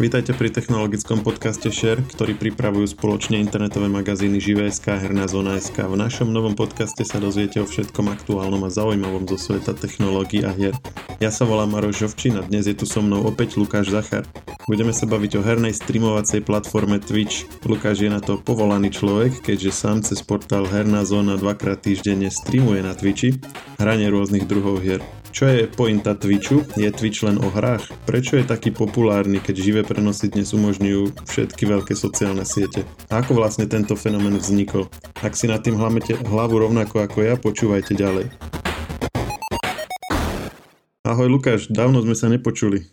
Vítajte pri technologickom podcaste Share, ktorý pripravujú spoločne internetové magazíny Živé.sk a Herná zóna.sk. V našom novom podcaste sa dozviete o všetkom aktuálnom a zaujímavom zo sveta technológií a hier. Ja sa volám Maroš Žovčín a dnes je tu so mnou opäť Lukáš Zachar. Budeme sa baviť o hernej streamovacej platforme Twitch. Lukáš je na to povolaný človek, keďže sám cez portál Herná zóna dvakrát týždenne streamuje na Twitchi hranie rôznych druhov hier. Čo je pointa Twitchu? Je Twitch len o hrách? Prečo je taký populárny, keď živé prenosy dnes umožňujú všetky veľké sociálne siete? A ako vlastne tento fenomén vznikol? Ak si nad tým hlavete hlavu rovnako ako ja, počúvajte ďalej. Ahoj Lukáš, dávno sme sa nepočuli.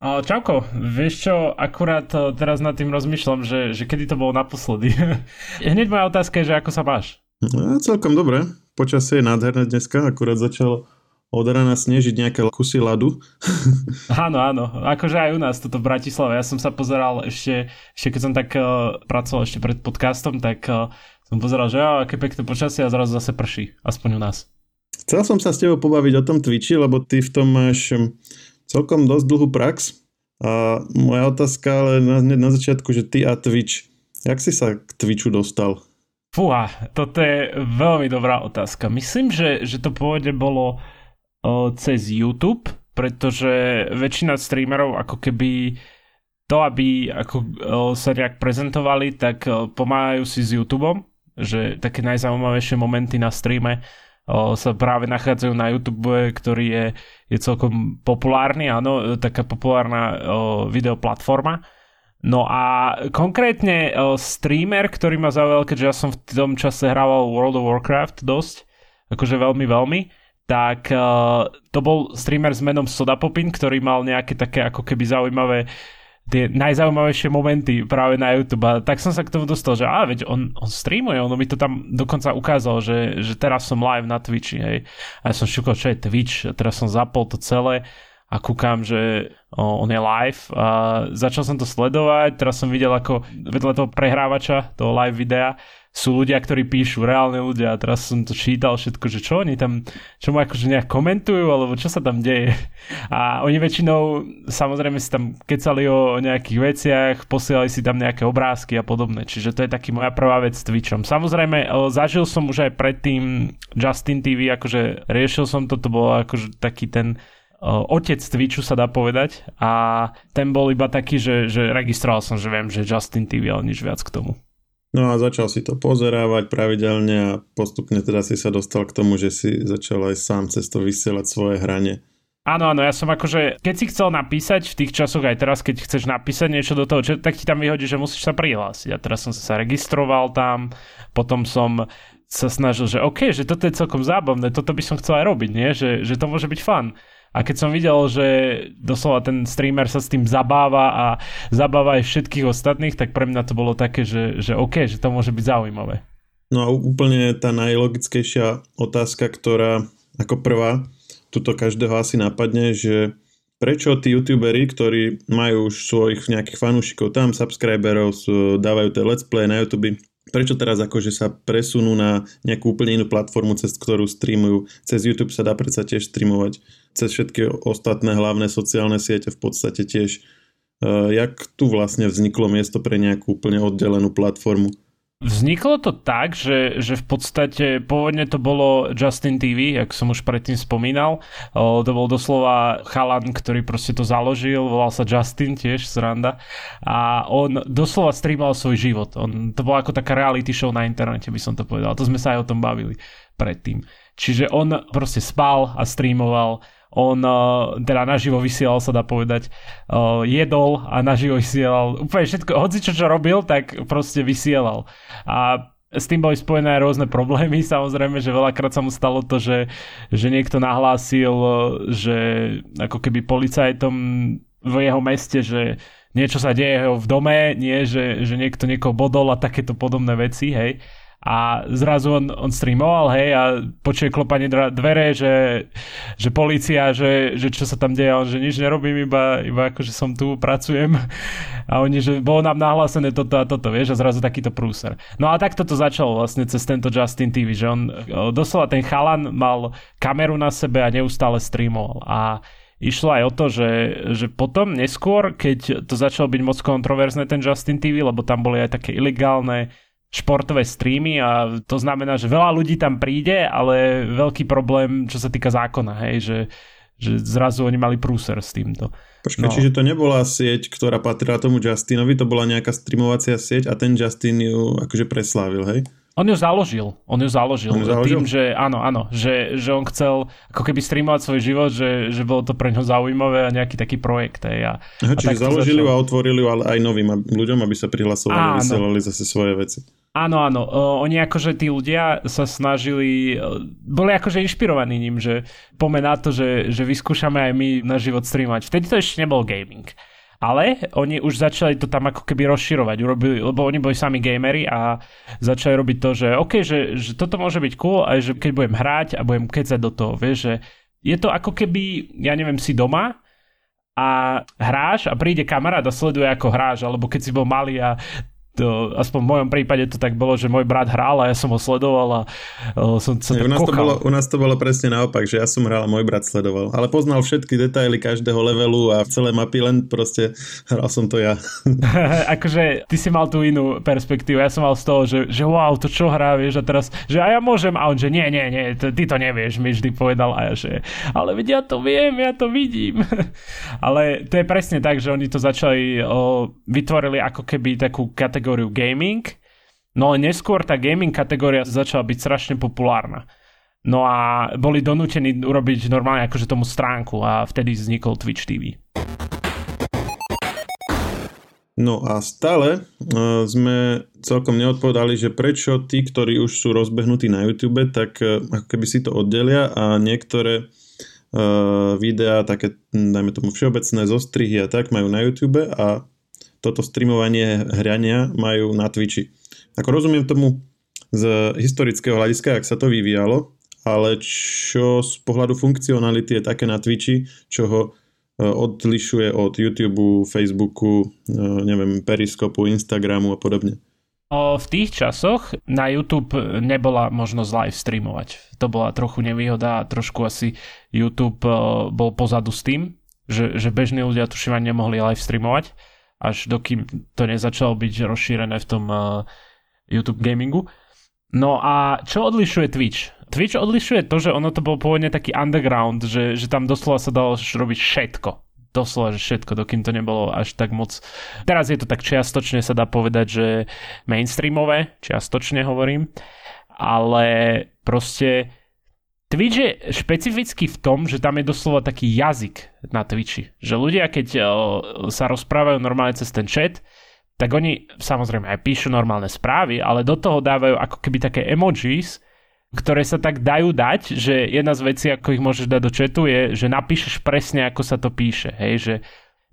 Čauko, vieš čo, akurát e, teraz nad tým rozmýšľam, že, že kedy to bolo naposledy. Hneď moja otázka je, že ako sa máš? No, celkom dobre. Počasie je nádherné dneska, akurát začalo od rána snežiť nejaké kusy ľadu. áno, áno. Akože aj u nás toto v Bratislave. Ja som sa pozeral ešte, ešte keď som tak uh, pracoval ešte pred podcastom, tak uh, som pozeral, že jo, aké pekné počasie a zrazu zase prší. Aspoň u nás. Chcel som sa s tebou pobaviť o tom Twitchi, lebo ty v tom máš hm, celkom dosť dlhú prax. A moja otázka ale na, na začiatku, že ty a Twitch, jak si sa k Twitchu dostal? Fúha, toto je veľmi dobrá otázka. Myslím, že, že to pôvodne bolo cez YouTube, pretože väčšina streamerov ako keby to, aby ako sa nejak prezentovali, tak pomáhajú si s YouTubeom, že také najzaujímavejšie momenty na streame sa práve nachádzajú na YouTube, ktorý je, je celkom populárny, áno, taká populárna videoplatforma. No a konkrétne streamer, ktorý ma zaujal, keďže ja som v tom čase hrával World of Warcraft dosť, akože veľmi, veľmi, tak uh, to bol streamer s menom Soda Popin, ktorý mal nejaké také ako keby zaujímavé tie najzaujímavejšie momenty práve na YouTube. A tak som sa k tomu dostal, že á, veď on, on streamuje, ono mi to tam dokonca ukázal, že, že teraz som live na Twitchi, hej. A ja som šukal, čo je Twitch, a teraz som zapol to celé a kúkam, že o, on je live a začal som to sledovať, teraz som videl ako vedľa toho prehrávača, toho live videa, sú ľudia, ktorí píšu, reálne ľudia a teraz som to čítal všetko, že čo oni tam, čo mu akože nejak komentujú, alebo čo sa tam deje. A oni väčšinou samozrejme si tam kecali o nejakých veciach, posielali si tam nejaké obrázky a podobné, čiže to je taký moja prvá vec s Twitchom. Samozrejme, zažil som už aj predtým Justin TV, akože riešil som to, to bolo akože taký ten otec Twitchu sa dá povedať a ten bol iba taký, že, že registroval som, že viem, že Justin TV, ale nič viac k tomu. No a začal si to pozerávať pravidelne a postupne teda si sa dostal k tomu, že si začal aj sám cez to vysielať svoje hranie. Áno, áno, ja som akože, keď si chcel napísať v tých časoch aj teraz, keď chceš napísať niečo do toho, tak ti tam vyhodí, že musíš sa prihlásiť. A teraz som sa registroval tam, potom som sa snažil, že OK, že toto je celkom zábavné, toto by som chcel aj robiť, nie? Že, že to môže byť fun. A keď som videl, že doslova ten streamer sa s tým zabáva a zabáva aj všetkých ostatných, tak pre mňa to bolo také, že, že OK, že to môže byť zaujímavé. No a úplne tá najlogickejšia otázka, ktorá ako prvá tuto každého asi napadne, že prečo tí youtuberi, ktorí majú už svojich nejakých fanúšikov tam, subscriberov, dávajú tie let's play na YouTube, prečo teraz akože sa presunú na nejakú úplne inú platformu, cez ktorú streamujú. Cez YouTube sa dá predsa tiež streamovať, cez všetky ostatné hlavné sociálne siete v podstate tiež. Uh, jak tu vlastne vzniklo miesto pre nejakú úplne oddelenú platformu? Vzniklo to tak, že, že v podstate pôvodne to bolo Justin TV, ako som už predtým spomínal. O, to bol doslova chalan, ktorý proste to založil, volal sa Justin tiež z Randa. A on doslova streamoval svoj život. On, to bola ako taká reality show na internete, by som to povedal. To sme sa aj o tom bavili predtým. Čiže on proste spal a streamoval on uh, teda naživo vysielal sa dá povedať, uh, jedol a naživo vysielal úplne všetko, hoci čo čo robil, tak proste vysielal. A s tým boli spojené aj rôzne problémy, samozrejme, že veľakrát sa mu stalo to, že, že niekto nahlásil, že ako keby policajtom v jeho meste, že niečo sa deje v dome, nie, že, že niekto niekoho bodol a takéto podobné veci, hej a zrazu on, on streamoval, hej, a počuje klopanie dvere, že, že policia, že, že čo sa tam deje, on, že nič nerobím, iba, iba ako, že som tu, pracujem. A oni, že bolo nám nahlásené toto a toto, vieš, a zrazu takýto prúser. No a tak toto začalo vlastne cez tento Justin TV, že on doslova ten chalan mal kameru na sebe a neustále streamoval. A išlo aj o to, že, že potom neskôr, keď to začalo byť moc kontroverzné ten Justin TV, lebo tam boli aj také ilegálne športové streamy a to znamená, že veľa ľudí tam príde, ale veľký problém, čo sa týka zákona, hej, že, že zrazu oni mali prúser s týmto. Počkaj, no. čiže to nebola sieť, ktorá patrila tomu Justinovi, to bola nejaká streamovacia sieť a ten Justin ju akože preslávil, hej? On ju založil, on ju založil, on založil? tým, že áno, áno, že, že on chcel ako keby streamovať svoj život, že, že bolo to pre ňo zaujímavé a nejaký taký projekt. Hej, a, Aha, čiže a založili začal... a otvorili ale aj novým ľuďom, aby sa prihlasovali a vysielali zase svoje veci. Áno, áno, uh, oni akože tí ľudia sa snažili, uh, boli akože inšpirovaní ním, že pomená to, že, že vyskúšame aj my na život streamovať. Vtedy to ešte nebol gaming. Ale oni už začali to tam ako keby rozširovať, urobili, lebo oni boli sami gamery a začali robiť to, že OK, že, že toto môže byť cool, aj že keď budem hrať a budem kecať do toho, vieš, že je to ako keby, ja neviem, si doma a hráš a príde kamarát a sleduje ako hráš, alebo keď si bol malý a to, aspoň v mojom prípade to tak bolo, že môj brat hral a ja som ho sledoval a uh, som sa u, nás to bolo, u nás to bolo presne naopak, že ja som hral a môj brat sledoval. Ale poznal všetky detaily každého levelu a celé mapy, len proste hral som to ja. akože ty si mal tú inú perspektívu, ja som mal z toho, že, že wow, to čo hrá, vieš, a teraz, že a ja môžem, a on, že nie, nie, nie, to, ty to nevieš, mi vždy povedal a ja, že ale veď ja to viem, ja to vidím. ale to je presne tak, že oni to začali, o, vytvorili ako keby takú kategóriu kategóriu gaming, no ale neskôr tá gaming kategória začala byť strašne populárna. No a boli donútení urobiť normálne akože tomu stránku a vtedy vznikol Twitch TV. No a stále uh, sme celkom neodpovedali, že prečo tí, ktorí už sú rozbehnutí na YouTube, tak uh, ako keby si to oddelia a niektoré uh, videá, také dajme tomu všeobecné zostrihy a tak majú na YouTube a toto streamovanie hrania majú na Twitchi. Ako rozumiem tomu z historického hľadiska, ak sa to vyvíjalo, ale čo z pohľadu funkcionality je také na Twitchi, čo ho e, odlišuje od YouTube, Facebooku, e, neviem, Periskopu, Instagramu a podobne. V tých časoch na YouTube nebola možnosť live streamovať. To bola trochu nevýhoda a trošku asi YouTube e, bol pozadu s tým, že, že bežní ľudia tuším nemohli live streamovať až dokým to nezačalo byť rozšírené v tom uh, YouTube gamingu. No a čo odlišuje Twitch? Twitch odlišuje to, že ono to bol pôvodne taký underground, že, že tam doslova sa dalo robiť všetko. Doslova, že všetko, dokým to nebolo až tak moc. Teraz je to tak čiastočne sa dá povedať, že mainstreamové, čiastočne hovorím, ale proste Twitch je špecifický v tom, že tam je doslova taký jazyk na Twitchi. Že ľudia, keď sa rozprávajú normálne cez ten chat, tak oni samozrejme aj píšu normálne správy, ale do toho dávajú ako keby také emojis, ktoré sa tak dajú dať, že jedna z vecí, ako ich môžeš dať do chatu, je, že napíšeš presne, ako sa to píše. Hej, že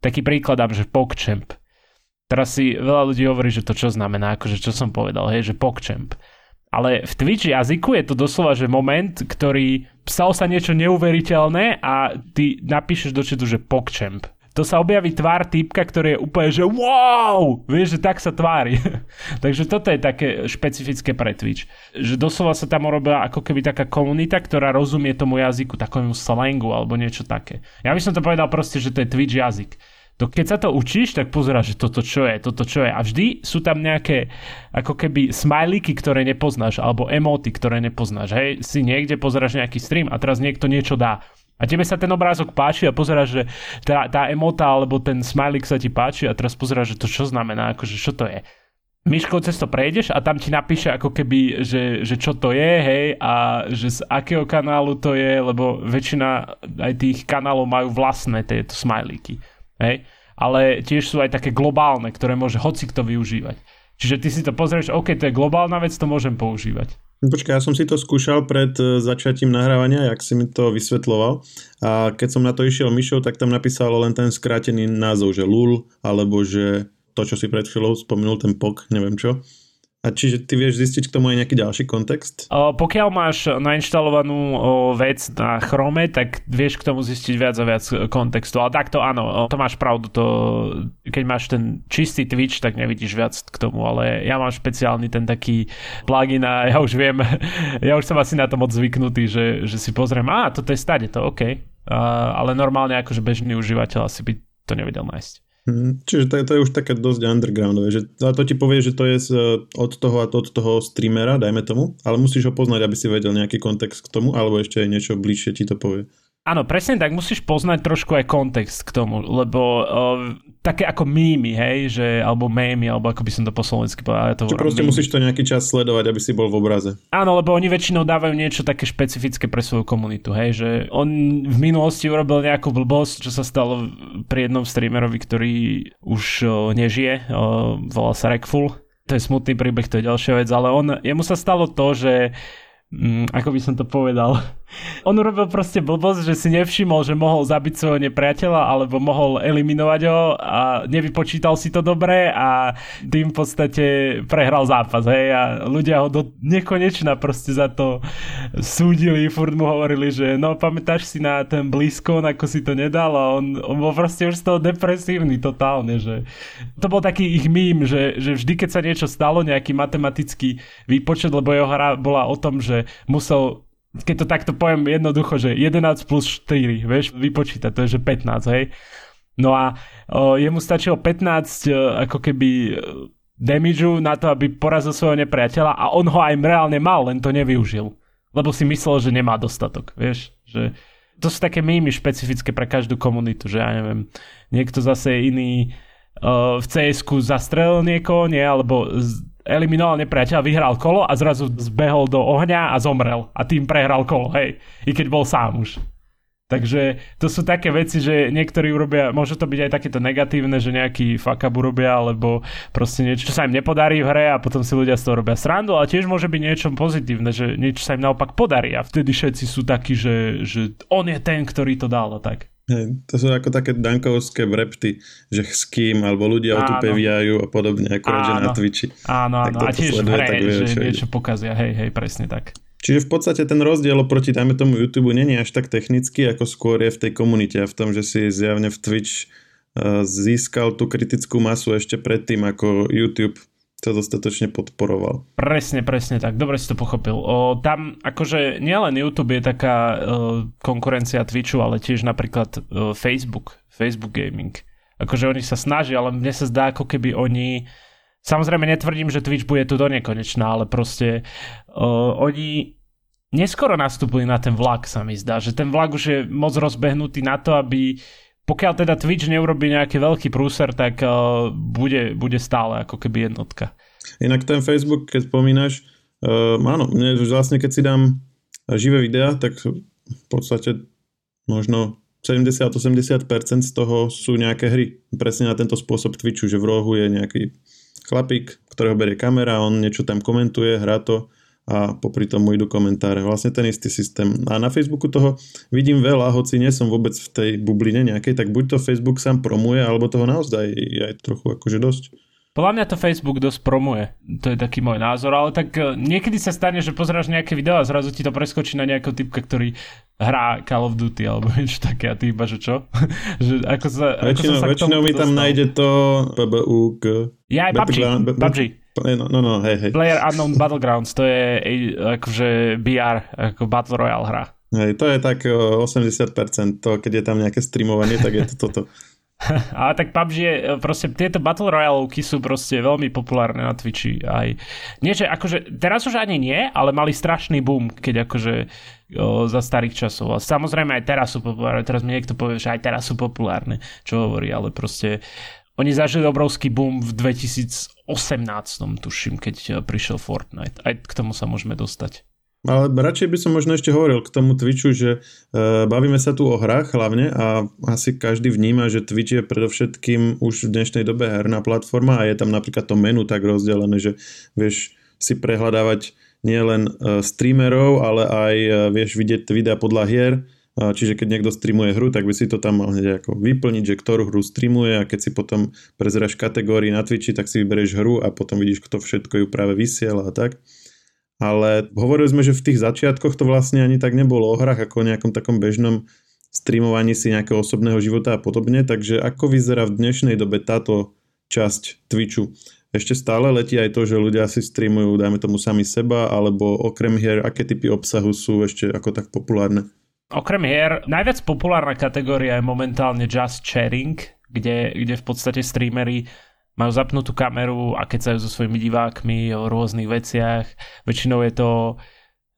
taký príklad dám, že PogChamp. Teraz si veľa ľudí hovorí, že to čo znamená, akože čo som povedal, hej, že PogChamp. Ale v Twitch jazyku je to doslova, že moment, ktorý psal sa niečo neuveriteľné a ty napíšeš do četu, že PogChamp. To sa objaví tvár typka, ktorý je úplne, že wow! Vieš, že tak sa tvári. Takže toto je také špecifické pre Twitch. Že doslova sa tam urobila ako keby taká komunita, ktorá rozumie tomu jazyku, takomu slangu alebo niečo také. Ja by som to povedal proste, že to je Twitch jazyk to keď sa to učíš, tak pozeráš, že toto čo je, toto čo je. A vždy sú tam nejaké ako keby smajlíky, ktoré nepoznáš, alebo emoty, ktoré nepoznáš. Hej, si niekde pozeráš nejaký stream a teraz niekto niečo dá. A tebe sa ten obrázok páči a pozeráš, že tá, tá emota alebo ten smajlik sa ti páči a teraz pozeráš, že to čo znamená, akože čo to je. Myškou cez to prejdeš a tam ti napíše ako keby, že, že čo to je, hej, a že z akého kanálu to je, lebo väčšina aj tých kanálov majú vlastné tieto smajlíky. Hej? Ale tiež sú aj také globálne, ktoré môže hoci kto využívať. Čiže ty si to pozrieš, OK, to je globálna vec, to môžem používať. Počkaj, ja som si to skúšal pred e, začatím nahrávania, jak si mi to vysvetloval. A keď som na to išiel myšou, tak tam napísalo len ten skrátený názov, že LUL, alebo že to, čo si pred chvíľou spomenul, ten POK, neviem čo. A čiže ty vieš zistiť k tomu aj nejaký ďalší kontext? Pokiaľ máš nainštalovanú vec na Chrome, tak vieš k tomu zistiť viac a viac kontextu. Ale takto áno, to máš pravdu. To, keď máš ten čistý Twitch, tak nevidíš viac k tomu, ale ja mám špeciálny ten taký plugin a ja už viem, ja už som asi na to moc zvyknutý, že, že si pozriem, a toto je stade, to OK. ale normálne akože bežný užívateľ asi by to nevedel nájsť. Hmm, čiže to je, to je už také dosť undergroundové, že a to ti povie, že to je z, od toho a to, od toho streamera, dajme tomu, ale musíš ho poznať, aby si vedel nejaký kontext k tomu, alebo ešte aj niečo bližšie ti to povie. Áno, presne tak, musíš poznať trošku aj kontext k tomu, lebo uh, také ako mými, hej, že, alebo mémy, alebo ako by som to po slovensky povedal. Ja to Čiže proste mými. musíš to nejaký čas sledovať, aby si bol v obraze. Áno, lebo oni väčšinou dávajú niečo také špecifické pre svoju komunitu, hej, že on v minulosti urobil nejakú blbosť, čo sa stalo pri jednom streamerovi, ktorý už uh, nežije, uh, volal sa Rekful. To je smutný príbeh, to je ďalšia vec, ale on, jemu sa stalo to, že mm, ako by som to povedal, on urobil proste blbosť, že si nevšimol, že mohol zabiť svojho nepriateľa alebo mohol eliminovať ho a nevypočítal si to dobre a tým v podstate prehral zápas, hej, a ľudia ho do nekonečna proste za to súdili, furt mu hovorili, že no pamätáš si na ten blízko, ako si to nedal a on, on bol proste už z toho depresívny totálne, že to bol taký ich mím, že, že vždy, keď sa niečo stalo, nejaký matematický výpočet, lebo jeho hra bola o tom, že musel keď to takto poviem jednoducho, že 11 plus 4, vieš, vypočítať, to je že 15, hej. No a o, jemu stačilo 15 o, ako keby damageu na to, aby porazil svojho nepriateľa a on ho aj reálne mal, len to nevyužil. Lebo si myslel, že nemá dostatok, vieš, že to sú také mýmy špecifické pre každú komunitu, že ja neviem, niekto zase iný uh, v CS-ku zastrelil niekoho, nie, alebo z, eliminoval nepriateľa, vyhral kolo a zrazu zbehol do ohňa a zomrel. A tým prehral kolo, hej. I keď bol sám už. Takže to sú také veci, že niektorí urobia, môže to byť aj takéto negatívne, že nejaký fuck up urobia, alebo proste niečo, čo sa im nepodarí v hre a potom si ľudia z toho robia srandu, ale tiež môže byť niečo pozitívne, že niečo sa im naopak podarí a vtedy všetci sú takí, že, že on je ten, ktorý to dal a tak. Hej, to sú ako také dankovské vrepty, že s kým, alebo ľudia o tu peviajú a podobne, ako že na Twitchi. Áno, áno, a tiež v hre, že niečo pokazia, hej, hej, presne tak. Čiže v podstate ten rozdiel oproti, dajme tomu YouTube, není až tak technický, ako skôr je v tej komunite a v tom, že si zjavne v Twitch eh, získal tú kritickú masu ešte predtým, ako YouTube to dostatočne podporoval. Presne, presne tak. Dobre si to pochopil. O, tam akože nielen YouTube je taká o, konkurencia Twitchu, ale tiež napríklad o, Facebook, Facebook Gaming. Akože oni sa snažia, ale mne sa zdá, ako keby oni... Samozrejme netvrdím, že Twitch bude tu do nekonečná, ale proste o, oni neskoro nastúpili na ten vlak, sa mi zdá. Že ten vlak už je moc rozbehnutý na to, aby pokiaľ teda Twitch neurobi nejaký veľký prúser, tak uh, bude, bude stále ako keby jednotka. Inak ten Facebook, keď spomínaš, uh, áno, mne vlastne keď si dám živé videá, tak v podstate možno 70-80% z toho sú nejaké hry. Presne na tento spôsob Twitchu, že v rohu je nejaký chlapík, ktorého berie kamera, on niečo tam komentuje, hrá to a popri tom idú komentáre. Vlastne ten istý systém. A na Facebooku toho vidím veľa, hoci nie som vôbec v tej bubline nejakej, tak buď to Facebook sám promuje, alebo toho naozaj je aj trochu akože dosť. Podľa mňa to Facebook dosť promuje. To je taký môj názor, ale tak e, niekedy sa stane, že pozráš nejaké video a zrazu ti to preskočí na nejakého typka, ktorý hrá Call of Duty alebo niečo také a ty iba, že čo? že ako sa, väčšinou, ako sa väčšinou mi tam nájde to PBUK. Ja aj PUBG. PUBG. No, no, no, hej, hej. Player Unknown Battlegrounds, to je akože BR, ako Battle Royale hra. Hej, to je tak 80%, to, keď je tam nejaké streamovanie, tak je to toto. Ale tak PUBG je, proste tieto Battle Royale sú proste veľmi populárne na Twitchi aj. Nie, že akože, teraz už ani nie, ale mali strašný boom, keď akože o, za starých časov. A samozrejme aj teraz sú populárne, teraz mi niekto povie, že aj teraz sú populárne, čo hovorí, ale proste oni zažili obrovský boom v 2018, tuším, keď eh, prišiel Fortnite. Aj k tomu sa môžeme dostať. Ale radšej by som možno ešte hovoril k tomu Twitchu, že e, bavíme sa tu o hrách hlavne a asi každý vníma, že Twitch je predovšetkým už v dnešnej dobe herná platforma a je tam napríklad to menu tak rozdelené, že vieš si prehľadávať nielen e, streamerov, ale aj e, vieš vidieť videa podľa hier, Čiže keď niekto streamuje hru, tak by si to tam mal hneď ako vyplniť, že ktorú hru streamuje a keď si potom prezeraš kategórii na Twitchi, tak si vyberieš hru a potom vidíš, kto všetko ju práve vysiela a tak. Ale hovorili sme, že v tých začiatkoch to vlastne ani tak nebolo o hrách ako o nejakom takom bežnom streamovaní si nejakého osobného života a podobne, takže ako vyzerá v dnešnej dobe táto časť Twitchu? Ešte stále letí aj to, že ľudia si streamujú, dajme tomu sami seba, alebo okrem hier, aké typy obsahu sú ešte ako tak populárne? Okrem hier, najviac populárna kategória je momentálne just sharing, kde, kde v podstate streamery majú zapnutú kameru a kecajú so svojimi divákmi o rôznych veciach. Väčšinou je to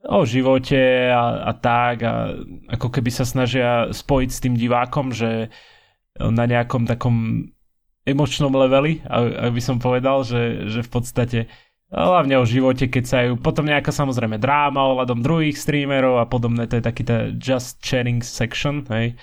o živote a, a tak a ako keby sa snažia spojiť s tým divákom, že na nejakom takom emočnom leveli, ak by som povedal, že, že v podstate hlavne o živote, keď sa ju potom nejaká samozrejme dráma ohľadom druhých streamerov a podobné, to je taký tá just sharing section, hej.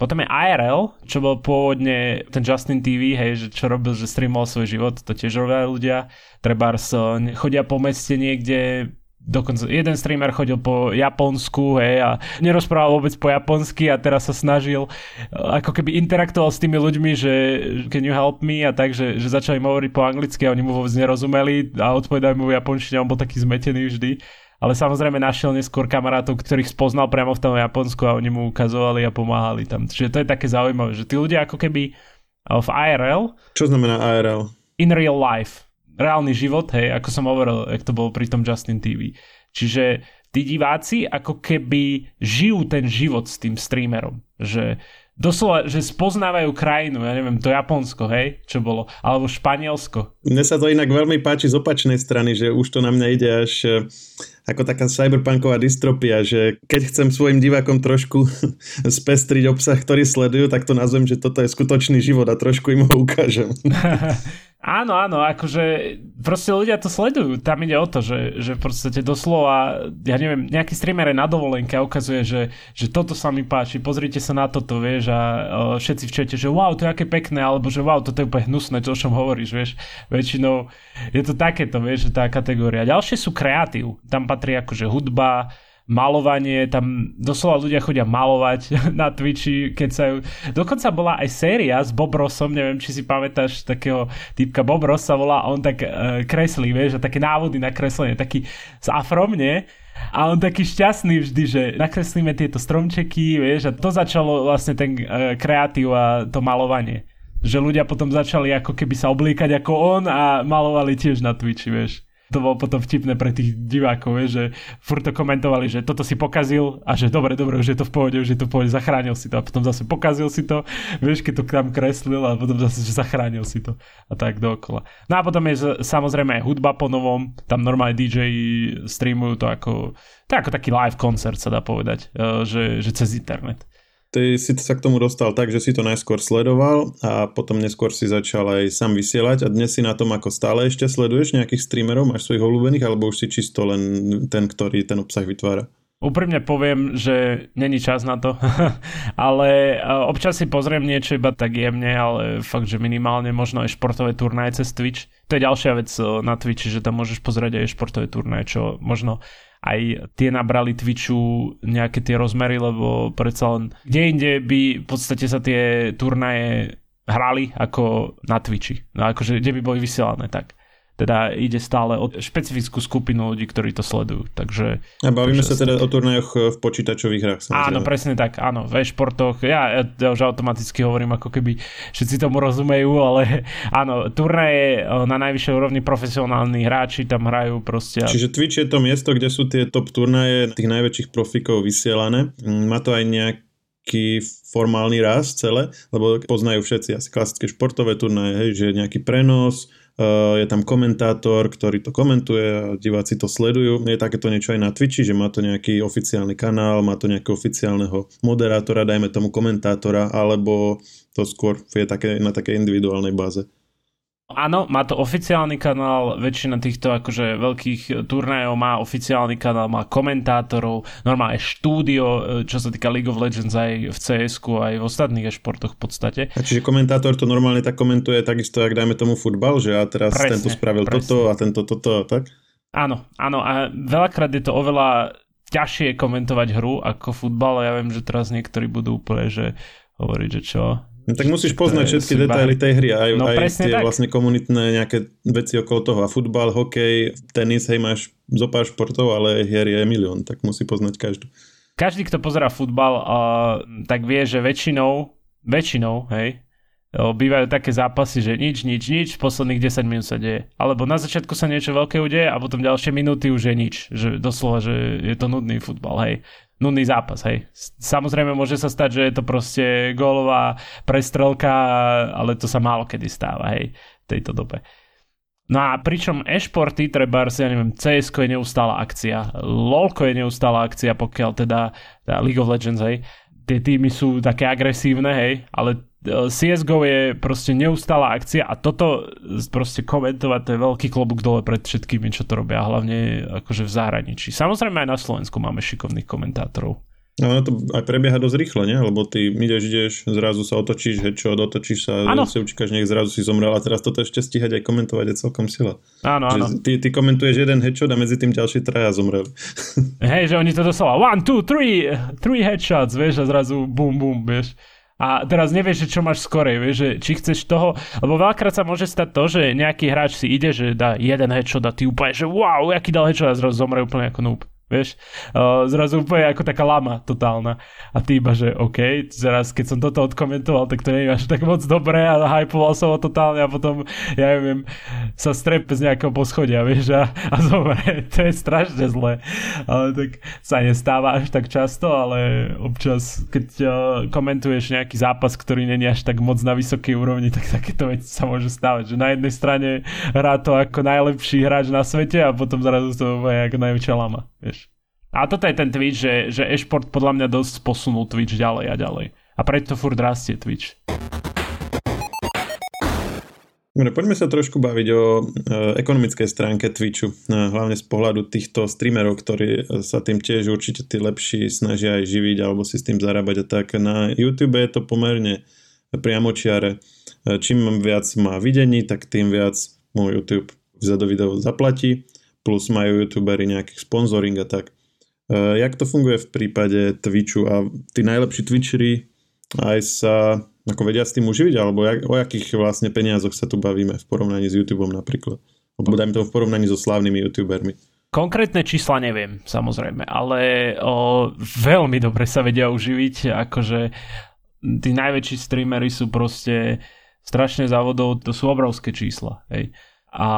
Potom je IRL, čo bol pôvodne ten Justin TV, hej, že čo robil, že streamoval svoj život, to tiež robia ľudia. Trebárs chodia po meste niekde, dokonca jeden streamer chodil po Japonsku hej, a nerozprával vôbec po japonsky a teraz sa snažil ako keby interaktoval s tými ľuďmi, že can you help me a tak, že, že začali hovoriť po anglicky a oni mu vôbec nerozumeli a odpovedali mu v japončine, on bol taký zmetený vždy. Ale samozrejme našiel neskôr kamarátov, ktorých spoznal priamo v tom Japonsku a oni mu ukazovali a pomáhali tam. Čiže to je také zaujímavé, že tí ľudia ako keby v IRL... Čo znamená IRL? In real life reálny život, hej, ako som hovoril, jak to bolo pri tom Justin TV. Čiže tí diváci ako keby žijú ten život s tým streamerom. Že doslova, že spoznávajú krajinu, ja neviem, to Japonsko, hej, čo bolo, alebo Španielsko. Mne sa to inak veľmi páči z opačnej strany, že už to na mňa ide až ako taká cyberpunková dystropia, že keď chcem svojim divákom trošku spestriť obsah, ktorý sledujú, tak to nazvem, že toto je skutočný život a trošku im ho ukážem. Áno, áno, akože proste ľudia to sledujú. Tam ide o to, že, že podstate doslova, ja neviem, nejaký streamer je na dovolenke a ukazuje, že, že toto sa mi páči, pozrite sa na toto, vieš, a o, všetci v čete, že wow, to je aké pekné, alebo že wow, toto je úplne hnusné, to o čom hovoríš, vieš. Väčšinou je to takéto, vieš, tá kategória. Ďalšie sú kreatív. Tam patrí akože hudba, malovanie, tam doslova ľudia chodia malovať na Twitchi, keď sa ju... Dokonca bola aj séria s Bob Rossom, neviem, či si pamätáš takého typka Bob Ross sa volá, on tak uh, kreslí, vieš, a také návody na kreslenie, taký s afrom, nie? A on taký šťastný vždy, že nakreslíme tieto stromčeky, vieš, a to začalo vlastne ten uh, kreatív a to malovanie. Že ľudia potom začali ako keby sa oblíkať ako on a malovali tiež na Twitchi, vieš to bolo potom vtipné pre tých divákov, vie, že furt to komentovali, že toto si pokazil a že dobre, dobre, už je to v pohode, už je to v pohode, zachránil si to. A potom zase pokazil si to, vieš, keď to tam kreslil a potom zase, že zachránil si to. A tak dookola. No a potom je samozrejme hudba po novom, tam normálne DJ streamujú to ako, to ako taký live koncert sa dá povedať, e, že, že cez internet ty si sa k tomu dostal tak, že si to najskôr sledoval a potom neskôr si začal aj sám vysielať a dnes si na tom ako stále ešte sleduješ nejakých streamerov, máš svojich obľúbených alebo už si čisto len ten, ktorý ten obsah vytvára? Úprimne poviem, že není čas na to, ale e, občas si pozriem niečo iba tak jemne, ale fakt, že minimálne možno aj športové turnaje cez Twitch. To je ďalšia vec e, na Twitchi, že tam môžeš pozrieť aj športové turnaje, čo možno aj tie nabrali Twitchu nejaké tie rozmery, lebo predsa len kde inde by v podstate sa tie turnaje hrali ako na Twitchi. No akože kde by boli vysielané tak teda ide stále o špecifickú skupinu ľudí, ktorí to sledujú. Takže, a bavíme sa teda o turnajoch eh, v počítačových hrách. Samozrejme. Áno, presne tak, áno, v e-športoch, ja, ja, už automaticky hovorím, ako keby všetci tomu rozumejú, ale áno, turnaje eh, na najvyššej úrovni profesionálni hráči tam hrajú proste. Čiže Twitch je to miesto, kde sú tie top turnaje tých najväčších profikov vysielané. Mm, má to aj nejak nejaký formálny raz celé, lebo poznajú všetci asi klasické športové turnaje, hej, že nejaký prenos, je tam komentátor, ktorý to komentuje a diváci to sledujú. Je takéto niečo aj na Twitchi, že má to nejaký oficiálny kanál, má to nejakého oficiálneho moderátora, dajme tomu komentátora, alebo to skôr je také, na takej individuálnej báze. Áno, má to oficiálny kanál, väčšina týchto akože veľkých turnajov má oficiálny kanál, má komentátorov, normálne štúdio, e, čo sa týka League of Legends aj v cs aj v ostatných športoch v podstate. A čiže komentátor to normálne tak komentuje takisto, ak dajme tomu futbal, že a teraz presne, tento spravil presne. toto a tento toto, tak? Áno, áno a veľakrát je to oveľa ťažšie komentovať hru ako futbal ja viem, že teraz niektorí budú úplne, že hovoriť, že čo, No tak musíš poznať všetky detaily tej hry, aj, no, aj tie tak. vlastne komunitné nejaké veci okolo toho. A futbal, hokej, tenis, hej, máš zo pár športov, ale hier je milión, tak musí poznať každú. Každý, kto pozerá futbal, uh, tak vie, že väčšinou, väčšinou, hej, bývajú také zápasy, že nič, nič, nič, posledných 10 minút sa deje. Alebo na začiatku sa niečo veľké udeje a potom ďalšie minúty už je nič. Že doslova, že je to nudný futbal, hej. Nudný zápas, hej. Samozrejme môže sa stať, že je to proste gólová prestrelka, ale to sa málo kedy stáva, hej, v tejto dobe. No a pričom e-športy, treba ja neviem, cs je neustála akcia, LoLko je neustála akcia, pokiaľ teda, teda League of Legends, hej, tie týmy sú také agresívne, hej, ale CSGO je proste neustála akcia a toto proste komentovať, to je veľký klobúk dole pred všetkými, čo to robia, hlavne akože v zahraničí. Samozrejme aj na Slovensku máme šikovných komentátorov. No ono to aj prebieha dosť rýchlo, nie? Lebo ty ideš, ideš, zrazu sa otočíš, headshot, otočíš sa, ano. si učíkaš, nech zrazu si zomrel a teraz toto ešte stíhať aj komentovať je celkom sila. Áno, áno. Ty, ty komentuješ jeden headshot a medzi tým ďalší traja zomrel. Hej, že oni to doslova one, two, three, three headshots, vieš, a zrazu bum, bum, vieš. A teraz nevieš, že čo máš skorej, vieš, že či chceš toho, lebo veľakrát sa môže stať to, že nejaký hráč si ide, že dá jeden headshot a ty úplne, že wow, aký dal headshot a zrazu zomre úplne ako noob vieš, uh, zrazu úplne ako taká lama totálna. A ty iba, že OK, teraz keď som toto odkomentoval, tak to nie je až tak moc dobré a hypoval som ho totálne a potom, ja neviem, sa strep z nejakého poschodia, vieš, a, a zomre. To je strašne zlé. Ale tak sa nestáva až tak často, ale občas, keď uh, komentuješ nejaký zápas, ktorý není až tak moc na vysokej úrovni, tak takéto veci sa môže stávať. Že na jednej strane hrá to ako najlepší hráč na svete a potom zrazu to je ako najväčšia lama, vieš. A toto je ten Twitch, že, že e-šport podľa mňa dosť posunul Twitch ďalej a ďalej. A preto furt rastie Twitch. Poďme sa trošku baviť o e, ekonomickej stránke Twitchu, e, hlavne z pohľadu týchto streamerov, ktorí sa tým tiež určite tí lepší snažia aj živiť alebo si s tým zarábať a tak. Na YouTube je to pomerne priamočiare. E, čím viac má videní, tak tým viac mu YouTube za do video zaplatí, plus majú youtuberi nejaký sponsoring a tak. Uh, jak to funguje v prípade Twitchu a tí najlepší Twitchery aj sa ako vedia s tým uživiť, alebo jak, o akých vlastne peniazoch sa tu bavíme v porovnaní s YouTubeom napríklad? Alebo dajme to v porovnaní so slávnymi YouTubermi. Konkrétne čísla neviem, samozrejme, ale o, veľmi dobre sa vedia uživiť, akože tí najväčší streamery sú proste strašne závodov, to sú obrovské čísla, hej. A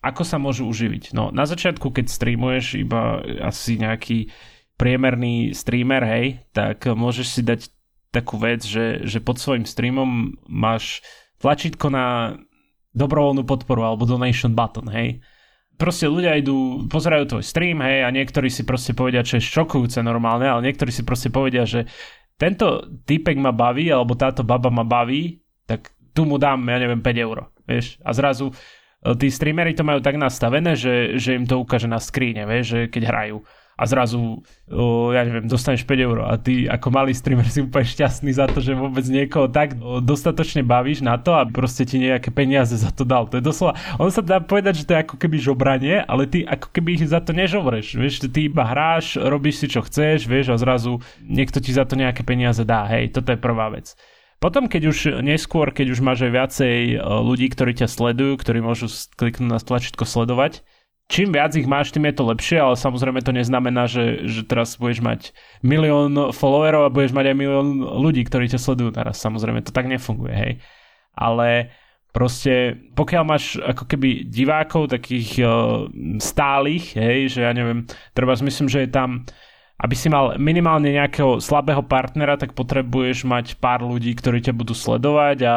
ako sa môžu uživiť? No, na začiatku, keď streamuješ iba asi nejaký priemerný streamer, hej, tak môžeš si dať takú vec, že, že pod svojim streamom máš tlačítko na dobrovoľnú podporu alebo donation button, hej. Proste ľudia idú, pozerajú tvoj stream, hej, a niektorí si proste povedia, čo je šokujúce normálne, ale niektorí si proste povedia, že tento typek ma baví, alebo táto baba ma baví, tak tu mu dám, ja neviem, 5 eur, vieš. A zrazu tí streamery to majú tak nastavené, že, že im to ukáže na skríne, vieš, že keď hrajú a zrazu, o, ja neviem, dostaneš 5 eur a ty ako malý streamer si úplne šťastný za to, že vôbec niekoho tak dostatočne bavíš na to a proste ti nejaké peniaze za to dal. To je doslova, on sa dá povedať, že to je ako keby žobranie, ale ty ako keby ich za to nežobreš, vieš, ty iba hráš, robíš si čo chceš, vieš a zrazu niekto ti za to nejaké peniaze dá, hej, toto je prvá vec. Potom, keď už neskôr, keď už máš aj viacej e, ľudí, ktorí ťa sledujú, ktorí môžu kliknúť na tlačítko sledovať, čím viac ich máš, tým je to lepšie, ale samozrejme to neznamená, že, že teraz budeš mať milión followerov a budeš mať aj milión ľudí, ktorí ťa sledujú naraz. Samozrejme to tak nefunguje, hej. Ale proste pokiaľ máš ako keby divákov takých uh, stálych, hej, že ja neviem, treba myslím, že je tam aby si mal minimálne nejakého slabého partnera, tak potrebuješ mať pár ľudí, ktorí ťa budú sledovať a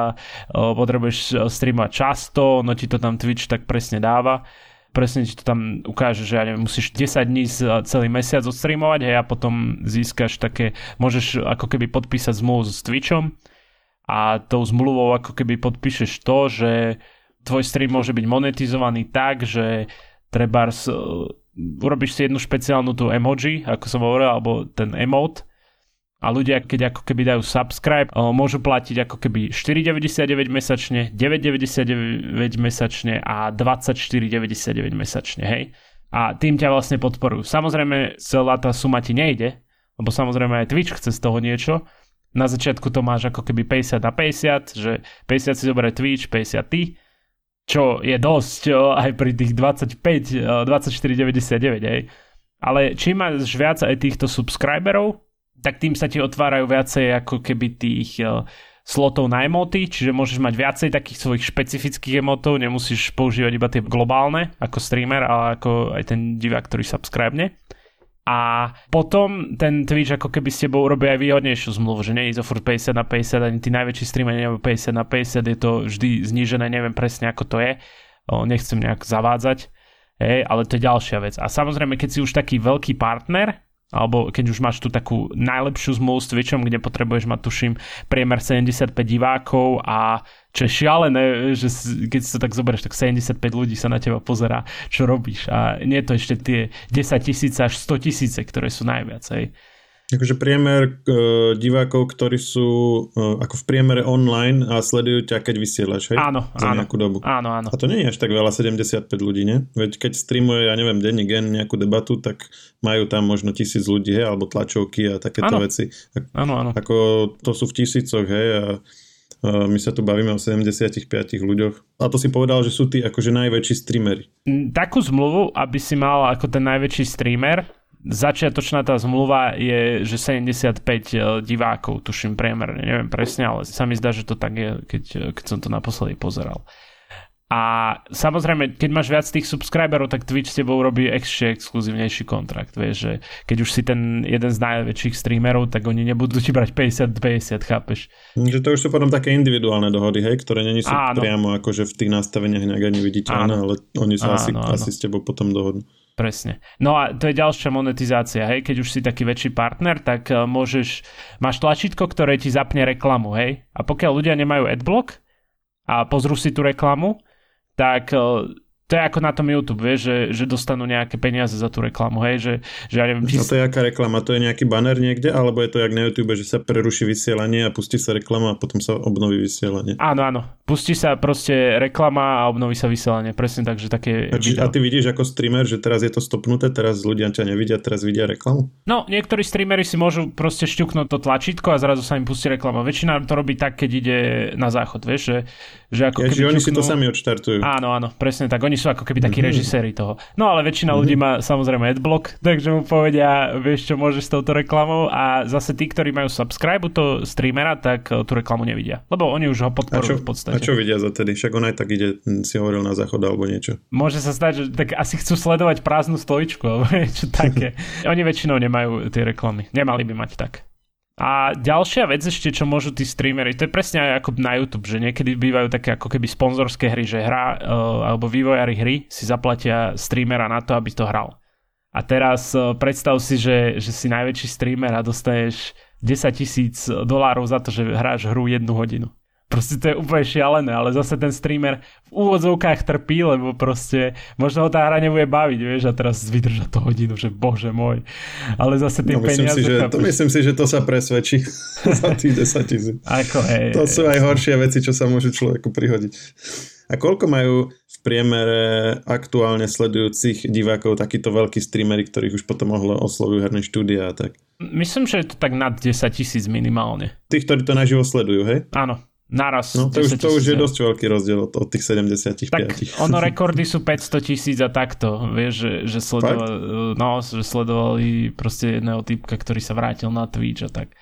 potrebuješ e, streamovať často, no ti to tam Twitch tak presne dáva. Presne ti to tam ukáže, že ja neviem, musíš 10 dní celý mesiac odstreamovať hej, a potom získaš také, môžeš ako keby podpísať zmluvu s Twitchom a tou zmluvou ako keby podpíšeš to, že tvoj stream môže byť monetizovaný tak, že trebárs urobíš si jednu špeciálnu tú emoji, ako som hovoril, alebo ten emote a ľudia, keď ako keby dajú subscribe, môžu platiť ako keby 4,99 mesačne, 9,99 mesačne a 24,99 mesačne, hej. A tým ťa vlastne podporujú. Samozrejme, celá tá suma ti nejde, lebo samozrejme aj Twitch chce z toho niečo. Na začiatku to máš ako keby 50 na 50, že 50 si zoberie Twitch, 50 ty čo je dosť aj pri tých 25, 24,99, hej. Ale čím máš viac aj týchto subscriberov, tak tým sa ti otvárajú viacej ako keby tých slotov na emoty, čiže môžeš mať viacej takých svojich špecifických emotov, nemusíš používať iba tie globálne ako streamer, ale ako aj ten divák, ktorý subscribene. A potom ten Twitch ako keby s tebou urobí aj výhodnejšiu zmluvu, že nie je to furt 50 na 50, ani tí najväčší streamery nemajú 50 na 50, je to vždy znížené, neviem presne ako to je, o, nechcem nejak zavádzať, hej, ale to je ďalšia vec. A samozrejme, keď si už taký veľký partner, alebo keď už máš tu takú najlepšiu zmluvu s Twitchom, kde potrebuješ mať, tuším, priemer 75 divákov a čo je šialené, že keď si to tak zoberieš, tak 75 ľudí sa na teba pozerá, čo robíš a nie to ešte tie 10 tisíce až 100 tisíce, ktoré sú najviac, hej. Akože priemer uh, divákov, ktorí sú uh, ako v priemere online a sledujú ťa, keď vysielaš, hej? Áno, Za áno. nejakú dobu. Áno, áno. A to nie je až tak veľa, 75 ľudí, nie? Veď keď streamuje, ja neviem, denní gen nejakú debatu, tak majú tam možno tisíc ľudí, hej, alebo tlačovky a takéto Áno. veci. Áno, áno. Ako to sú v tisícoch, hej, a a my sa tu bavíme o 75 ľuďoch. A to si povedal, že sú tí akože najväčší streamery. Takú zmluvu, aby si mal ako ten najväčší streamer, začiatočná tá zmluva je, že 75 divákov, tuším priemerne, neviem presne, ale sa mi zdá, že to tak je, keď, keď som to naposledy pozeral. A samozrejme, keď máš viac tých subscriberov, tak Twitch s tebou robí ešte exkluzívnejší kontrakt. Vieš, že keď už si ten jeden z najväčších streamerov, tak oni nebudú ti brať 50-50, chápeš? Že to už sú potom také individuálne dohody, hej, ktoré není sú Áno. priamo akože v tých nastaveniach nejak ani viditeľné, ale oni sa asi, Áno, áno. asi s tebou potom dohodnú. Presne. No a to je ďalšia monetizácia, hej, keď už si taký väčší partner, tak uh, môžeš, máš tlačítko, ktoré ti zapne reklamu, hej, a pokiaľ ľudia nemajú adblock a pozrú si tú reklamu, tak uh, to je ako na tom YouTube, vieš, že, že dostanú nejaké peniaze za tú reklamu, hej, že, že ja neviem, či... A to je aká reklama? To je nejaký banner niekde? Alebo je to jak na YouTube, že sa preruší vysielanie a pustí sa reklama a potom sa obnoví vysielanie? Áno, áno. Pustí sa proste reklama a obnoví sa vysielanie. Presne tak, že také A, či, video. a ty vidíš ako streamer, že teraz je to stopnuté, teraz ľudia ťa nevidia, teraz vidia reklamu? No, niektorí streamery si môžu proste šťuknúť to tlačítko a zrazu sa im pustí reklama. Väčšina to robí tak, keď ide na záchod, vieš, že, že ako Ja, keby čiže oni si ťuknú- to sami odštartujú. Áno, áno, presne tak. Oni sú ako keby takí Mhm. režiséri toho. No ale väčšina ľudí má samozrejme adblock, takže mu povedia, vieš čo môžeš s touto reklamou a zase tí, ktorí majú subscribe to streamera, tak eh, tú reklamu nevidia. Lebo oni už ho A čo, podporujú v a podstate. čo vidia za tedy? Však on aj tak ide, hm, si hovoril na záchod alebo niečo. Môže sa stať, že tak asi chcú sledovať prázdnu stoličku alebo niečo také. Oni väčšinou nemajú tie reklamy. Nemali by mať tak. A ďalšia vec ešte, čo môžu tí streamery, to je presne aj ako na YouTube, že niekedy bývajú také ako keby sponzorské hry, že hra uh, alebo vývojári hry si zaplatia streamera na to, aby to hral. A teraz uh, predstav si, že, že si najväčší streamer a dostaneš 10 tisíc dolárov za to, že hráš hru jednu hodinu. Proste to je úplne šialené, ale zase ten streamer v úvodzovkách trpí, lebo proste možno ho tá hra nebude baviť, vieš, a teraz vydrža to hodinu, že bože môj. Ale zase tie No, myslím, peniaze... si, že, to myslím si, že to sa presvedčí za tých 10 tisíc. Ako, hej, To sú aj horšie veci, čo sa môžu človeku prihodiť. A koľko majú v priemere aktuálne sledujúcich divákov takíto veľkí streamery, ktorých už potom mohlo oslovujú herné štúdia a tak? Myslím, že je to tak nad 10 tisíc minimálne. Tých, ktorí to naživo sledujú, hej? Áno, naraz. No to už, 10 to už je dosť veľký rozdiel od, od tých 75. Tak ono rekordy sú 500 tisíc a takto, vieš, že, že, sledoval, no, že sledovali proste jedného typka, ktorý sa vrátil na Twitch a tak.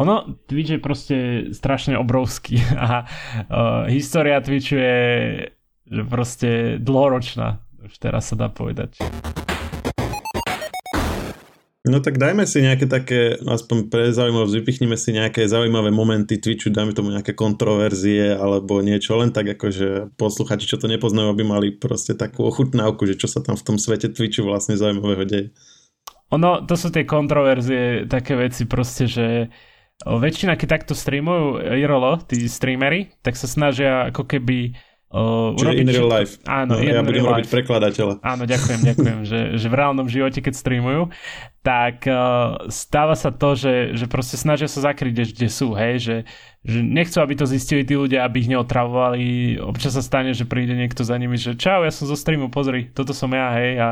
Ono, Twitch je proste strašne obrovský a uh, história Twitchu je proste dlhoročná, už teraz sa dá povedať. No tak dajme si nejaké také, aspoň pre zaujímavosť, vypichnime si nejaké zaujímavé momenty Twitchu, dajme tomu nejaké kontroverzie alebo niečo, len tak ako, že posluchači, čo to nepoznajú, aby mali proste takú ochutnávku, že čo sa tam v tom svete Twitchu vlastne zaujímavého deje. Ono, to sú tie kontroverzie, také veci proste, že väčšina, keď takto streamujú IRL, tí streamery, tak sa snažia ako keby o, Čiže in real life. Áno, no, ja budem real robiť life. prekladateľa. Áno, ďakujem, ďakujem, že, že v reálnom živote, keď streamujú, tak uh, stáva sa to, že, že proste snažia sa zakryť, kde sú, hej, že, že nechcú, aby to zistili tí ľudia, aby ich neotravovali. Občas sa stane, že príde niekto za nimi, že čau, ja som zo streamu, pozri, toto som ja, hej, a,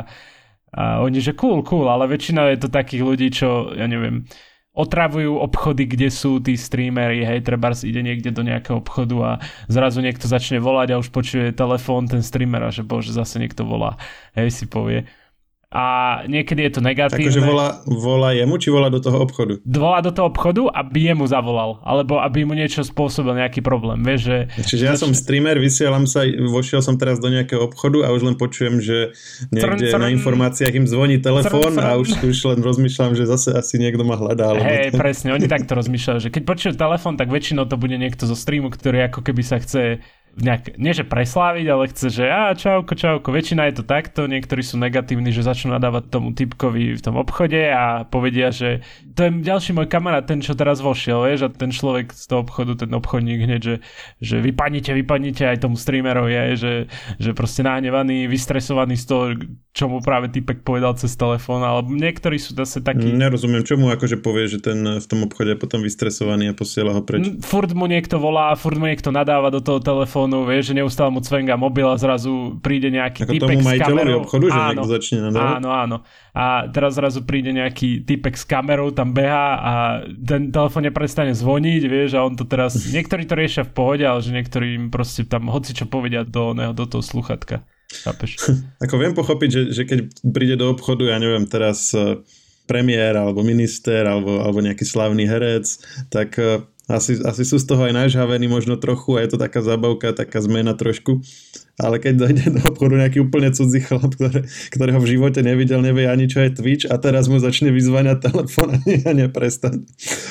a oni, že cool, cool, ale väčšina je to takých ľudí, čo, ja neviem, otravujú obchody, kde sú tí streamery, hej, treba ide niekde do nejakého obchodu a zrazu niekto začne volať a už počuje telefón ten streamer a že bože, zase niekto volá, hej, si povie. A niekedy je to negatívne. Takže volá, volá jemu, či volá do toho obchodu? Volá do toho obchodu, aby jemu zavolal, alebo aby mu niečo spôsobil nejaký problém, vieš, že... Čiže ja som streamer, vysielam sa, vošiel som teraz do nejakého obchodu a už len počujem, že niekde crn, crn, na informáciách im zvoní telefón a už, už len rozmýšľam, že zase asi niekto ma hľadá. Hej, presne, oni takto rozmýšľajú, že keď počujú telefón, tak väčšinou to bude niekto zo streamu, ktorý ako keby sa chce nejak, nie že presláviť, ale chce, že a čauko, čauko, väčšina je to takto, niektorí sú negatívni, že začnú nadávať tomu typkovi v tom obchode a povedia, že to je ďalší môj kamarát, ten, čo teraz vošiel, vieš, a ten človek z toho obchodu, ten obchodník hneď, že, že vypadnite, vypadnite aj tomu streamerovi, je, že, že proste nahnevaný, vystresovaný z toho, čo mu práve typek povedal cez telefón, alebo niektorí sú zase takí... Nerozumiem, čomu akože povie, že ten v tom obchode je potom vystresovaný a posiela ho preč. Furt mu niekto volá, furt mu niekto nadáva do toho telefónu telefónu, vieš, že neustále mu cvenga mobil a zrazu príde nejaký Ako typek s kamerou. obchodu, že áno, začne nadávať? Áno, áno. A teraz zrazu príde nejaký typek s kamerou, tam beha a ten telefón neprestane zvoniť, vieš, a on to teraz, niektorí to riešia v pohode, ale že niektorí im proste tam hoci čo povedia do, neho, do toho sluchatka. Chápeš? Ako viem pochopiť, že, že keď príde do obchodu, ja neviem, teraz eh, premiér alebo minister alebo, alebo nejaký slavný herec, tak eh, asi, asi sú z toho aj nažhavení možno trochu a je to taká zabavka, taká zmena trošku. Ale keď dojde do obchodu nejaký úplne cudzí chlap, ktoré, ktorého v živote nevidel, nevie ani čo je Twitch a teraz mu začne vyzvaniať telefón a neprestať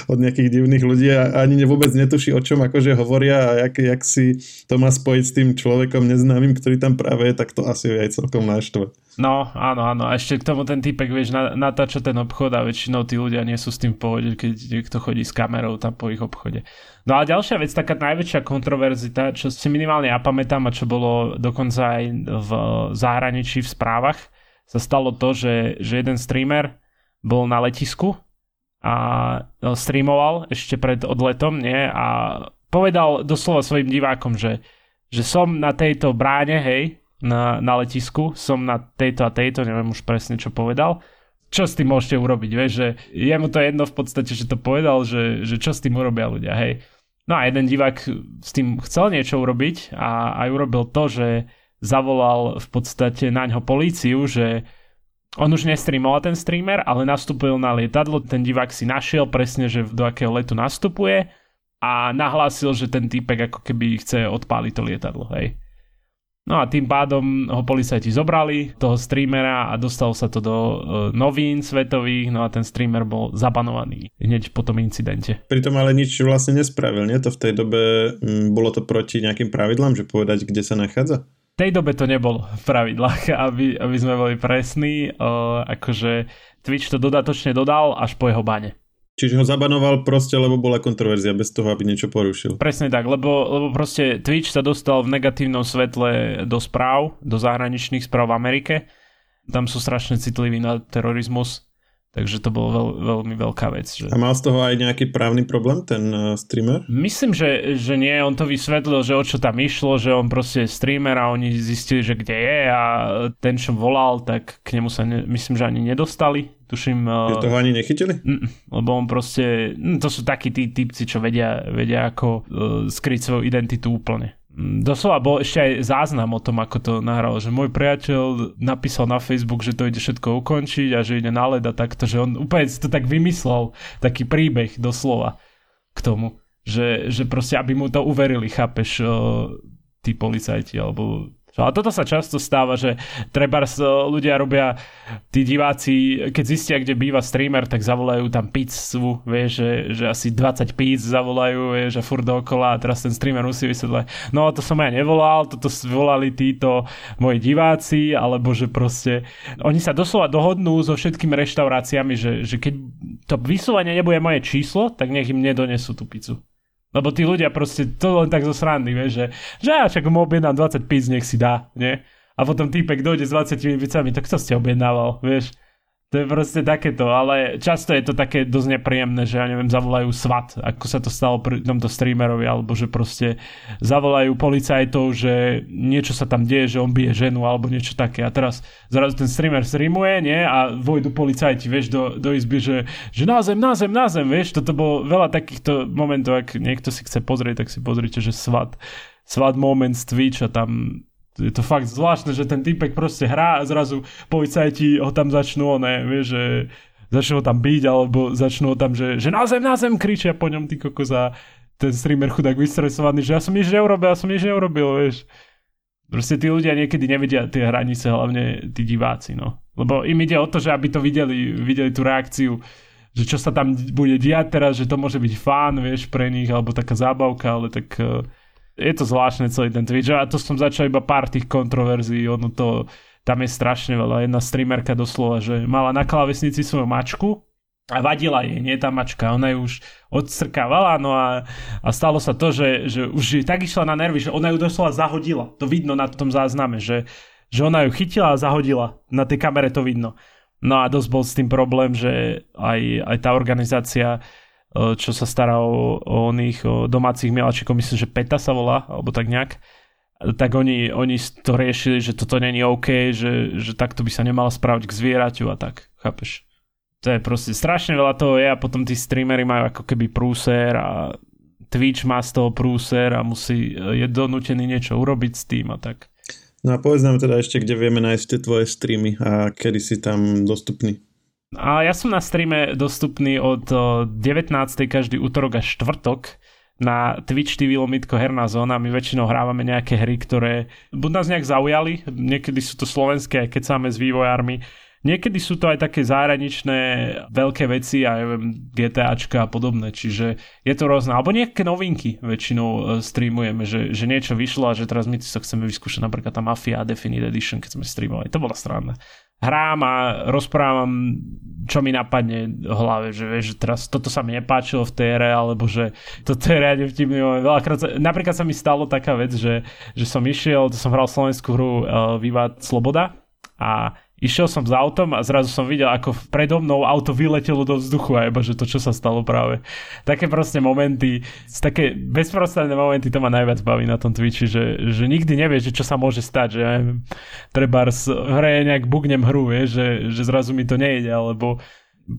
od nejakých divných ľudí a ani vôbec netuší o čom akože hovoria a jak, jak si to má spojiť s tým človekom neznámym, ktorý tam práve je, tak to asi aj celkom náštve. No, áno, áno. A ešte k tomu ten typek, vieš, natáča ten obchod a väčšinou tí ľudia nie sú s tým v pohode, keď niekto chodí s kamerou tam po ich obchode. No a ďalšia vec, taká najväčšia kontroverzita, čo si minimálne ja pamätám a čo bolo dokonca aj v zahraničí v správach, sa stalo to, že, že jeden streamer bol na letisku a no, streamoval ešte pred odletom, nie? A povedal doslova svojim divákom, že, že som na tejto bráne, hej, na, na letisku, som na tejto a tejto, neviem už presne čo povedal. Čo s tým môžete urobiť, vieš, že je mu to jedno v podstate, že to povedal, že, že čo s tým urobia ľudia, hej. No a jeden divák s tým chcel niečo urobiť a aj urobil to, že zavolal v podstate na ňo políciu, že on už nestreamoval ten streamer, ale nastúpil na lietadlo, ten divák si našiel presne, že do akého letu nastupuje a nahlásil, že ten týpek ako keby chce odpáliť to lietadlo, hej. No a tým pádom ho policajti zobrali, toho streamera a dostalo sa to do uh, novín svetových, no a ten streamer bol zabanovaný hneď po tom incidente. Pritom ale nič vlastne nespravil, nie? To v tej dobe m, mm, bolo to proti nejakým pravidlám, že povedať, kde sa nachádza? V tej dobe to nebolo v pravidlách, aby, aby sme boli presní. Uh, akože Twitch to dodatočne dodal až po jeho bane. Čiže ho zabanoval proste, lebo bola kontroverzia, bez toho, aby niečo porušil. Presne tak, lebo, lebo proste Twitch sa dostal v negatívnom svetle do správ, do zahraničných správ v Amerike. Tam sú strašne citliví na terorizmus Takže to bolo veľ, veľmi veľká vec. Že... A mal z toho aj nejaký právny problém, ten uh, streamer? Myslím, že, že nie. On to vysvetlil, že o čo tam išlo, že on proste je streamer a oni zistili, že kde je a ten, čo volal, tak k nemu sa ne, myslím, že ani nedostali. Tuším... Uh, toho ani nechytili? Mm, lebo on proste... Mm, to sú takí tí typci, čo vedia, vedia ako uh, skryť svoju identitu úplne. Mm, doslova bol ešte aj záznam o tom, ako to nahral, že môj priateľ napísal na Facebook, že to ide všetko ukončiť a že ide na led a takto, že on úplne si to tak vymyslel, taký príbeh doslova k tomu, že, že proste, aby mu to uverili, chápeš, tí policajti alebo ale toto sa často stáva, že treba ľudia robia, tí diváci, keď zistia, kde býva streamer, tak zavolajú tam pizzu, vieš, že, že asi 20 pizz zavolajú, vieš, a furt dookola a teraz ten streamer musí vysvetľať, no to som ja nevolal, toto volali títo moji diváci, alebo že proste, oni sa doslova dohodnú so všetkými reštauráciami, že, že keď to vyslovene nebude moje číslo, tak nech im nedonesú tú pizzu. Lebo tí ľudia proste to len tak zo srandy, vieš, že, že ja však mu objednám 20 píc, nech si dá, nie? A potom týpek dojde s 20 picami, tak kto ste objednával, vieš? To je proste takéto, ale často je to také dosť nepríjemné, že ja neviem, zavolajú SWAT, ako sa to stalo pri tomto streamerovi, alebo že proste zavolajú policajtov, že niečo sa tam deje, že on bije ženu, alebo niečo také. A teraz zrazu ten streamer streamuje, nie? A vojdu policajti, vieš, do, do izby, že, že na zem, na zem, na zem, vieš, toto bolo veľa takýchto momentov, ak niekto si chce pozrieť, tak si pozrite, že SWAT, SWAT Moments Twitch a tam je to fakt zvláštne, že ten typek proste hrá a zrazu policajti ho tam začnú, ne, vieš, že začnú ho tam byť, alebo začnú ho tam, že, že na zem, na zem kričia po ňom, ty koko za ten streamer chudák vystresovaný, že ja som nič neurobil, ja som nič neurobil, vieš. Proste tí ľudia niekedy nevidia tie hranice, hlavne tí diváci, no. Lebo im ide o to, že aby to videli, videli tú reakciu, že čo sa tam bude diať teraz, že to môže byť fán, vieš, pre nich, alebo taká zábavka, ale tak uh, je to zvláštne celý ten Twitch a to som začal iba pár tých kontroverzií, ono to, tam je strašne veľa. Jedna streamerka doslova, že mala na klávesnici svoju mačku a vadila jej, nie tá mačka, ona ju už odstrkávala, no a, a stalo sa to, že, že už tak išla na nervy, že ona ju doslova zahodila. To vidno na tom zázname, že, že ona ju chytila a zahodila. Na tej kamere to vidno. No a dosť bol s tým problém, že aj, aj tá organizácia čo sa stará o, o oných o domácich mielačikov, myslím, že PETA sa volá, alebo tak nejak, tak oni, oni to riešili, že toto není OK, že, že takto by sa nemala správať k zvieraťu a tak, chápeš? To je proste strašne veľa toho je a potom tí streamery majú ako keby prúser a Twitch má z toho prúser a musí, je donútený niečo urobiť s tým a tak. No a povedz nám teda ešte, kde vieme nájsť tie tvoje streamy a kedy si tam dostupný. A ja som na streame dostupný od 19. každý útorok až štvrtok na Twitch TV lomitko Herná zóna. My väčšinou hrávame nejaké hry, ktoré buď nás nejak zaujali, niekedy sú to slovenské, aj keď sáme s vývojármi, Niekedy sú to aj také zahraničné veľké veci, ja neviem, GTAčka a podobné, čiže je to rôzne. Alebo nejaké novinky väčšinou e, streamujeme, že, že niečo vyšlo a že teraz my sa chceme vyskúšať napríklad tá Mafia Definite Edition, keď sme streamovali. To bola strana hrám a rozprávam, čo mi napadne v hlave, že vieš, že teraz toto sa mi nepáčilo v tej ére, alebo že toto je riadne vtipný moment. Napríklad sa mi stalo taká vec, že, že som išiel, to som hral slovenskú hru uh, Viva Sloboda a išiel som s autom a zrazu som videl, ako predo mnou auto vyletelo do vzduchu a že to čo sa stalo práve. Také proste momenty, také bezprostredné momenty to ma najviac baví na tom Twitchi, že, že nikdy nevieš, že čo sa môže stať, že treba hre nejak bugnem hru, vie, že, že zrazu mi to nejde, alebo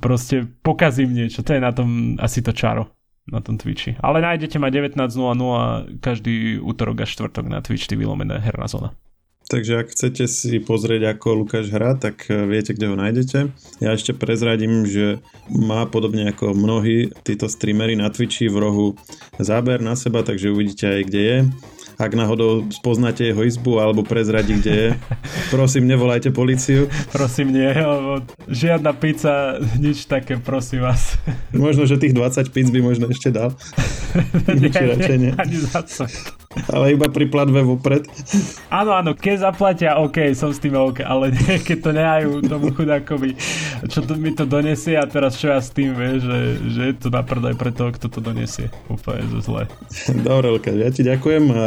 proste pokazím niečo, to je na tom asi to čaro na tom Twitchi. Ale nájdete ma 19.00 každý útorok a štvrtok na Twitch TV lomené herná zóna. Takže ak chcete si pozrieť, ako Lukáš hrá, tak eh, viete, kde ho nájdete. Ja ešte prezradím, že má podobne ako mnohí títo streamery na Twitchi v rohu záber na seba, takže uvidíte aj, kde je. Ak náhodou spoznáte jeho izbu alebo prezradí, kde je, prosím, nevolajte policiu. Prosím, nie, lebo žiadna pizza, nič také, prosím vás. Možno, že tých 20 pizz by možno ešte dal. nie, nie. Ani za co. Ale iba pri platbe vopred. Áno, áno, keď zaplatia, OK, som s tým OK, ale nie, keď to nehajú tomu chudákovi, čo to, mi to donesie a teraz čo ja s tým, vieš, že, že je to na aj pre toho, kto to donesie. Úplne zo zle. Dobre, Lukáš, ja ti ďakujem a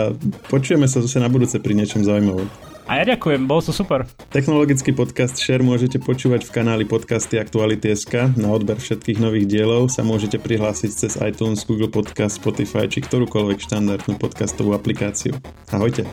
počujeme sa zase na budúce pri niečom zaujímavom. A ja ďakujem, bol to super. Technologický podcast Share môžete počúvať v kanáli podcasty Aktuality.sk. Na odber všetkých nových dielov sa môžete prihlásiť cez iTunes, Google Podcast, Spotify či ktorúkoľvek štandardnú podcastovú aplikáciu. Ahojte.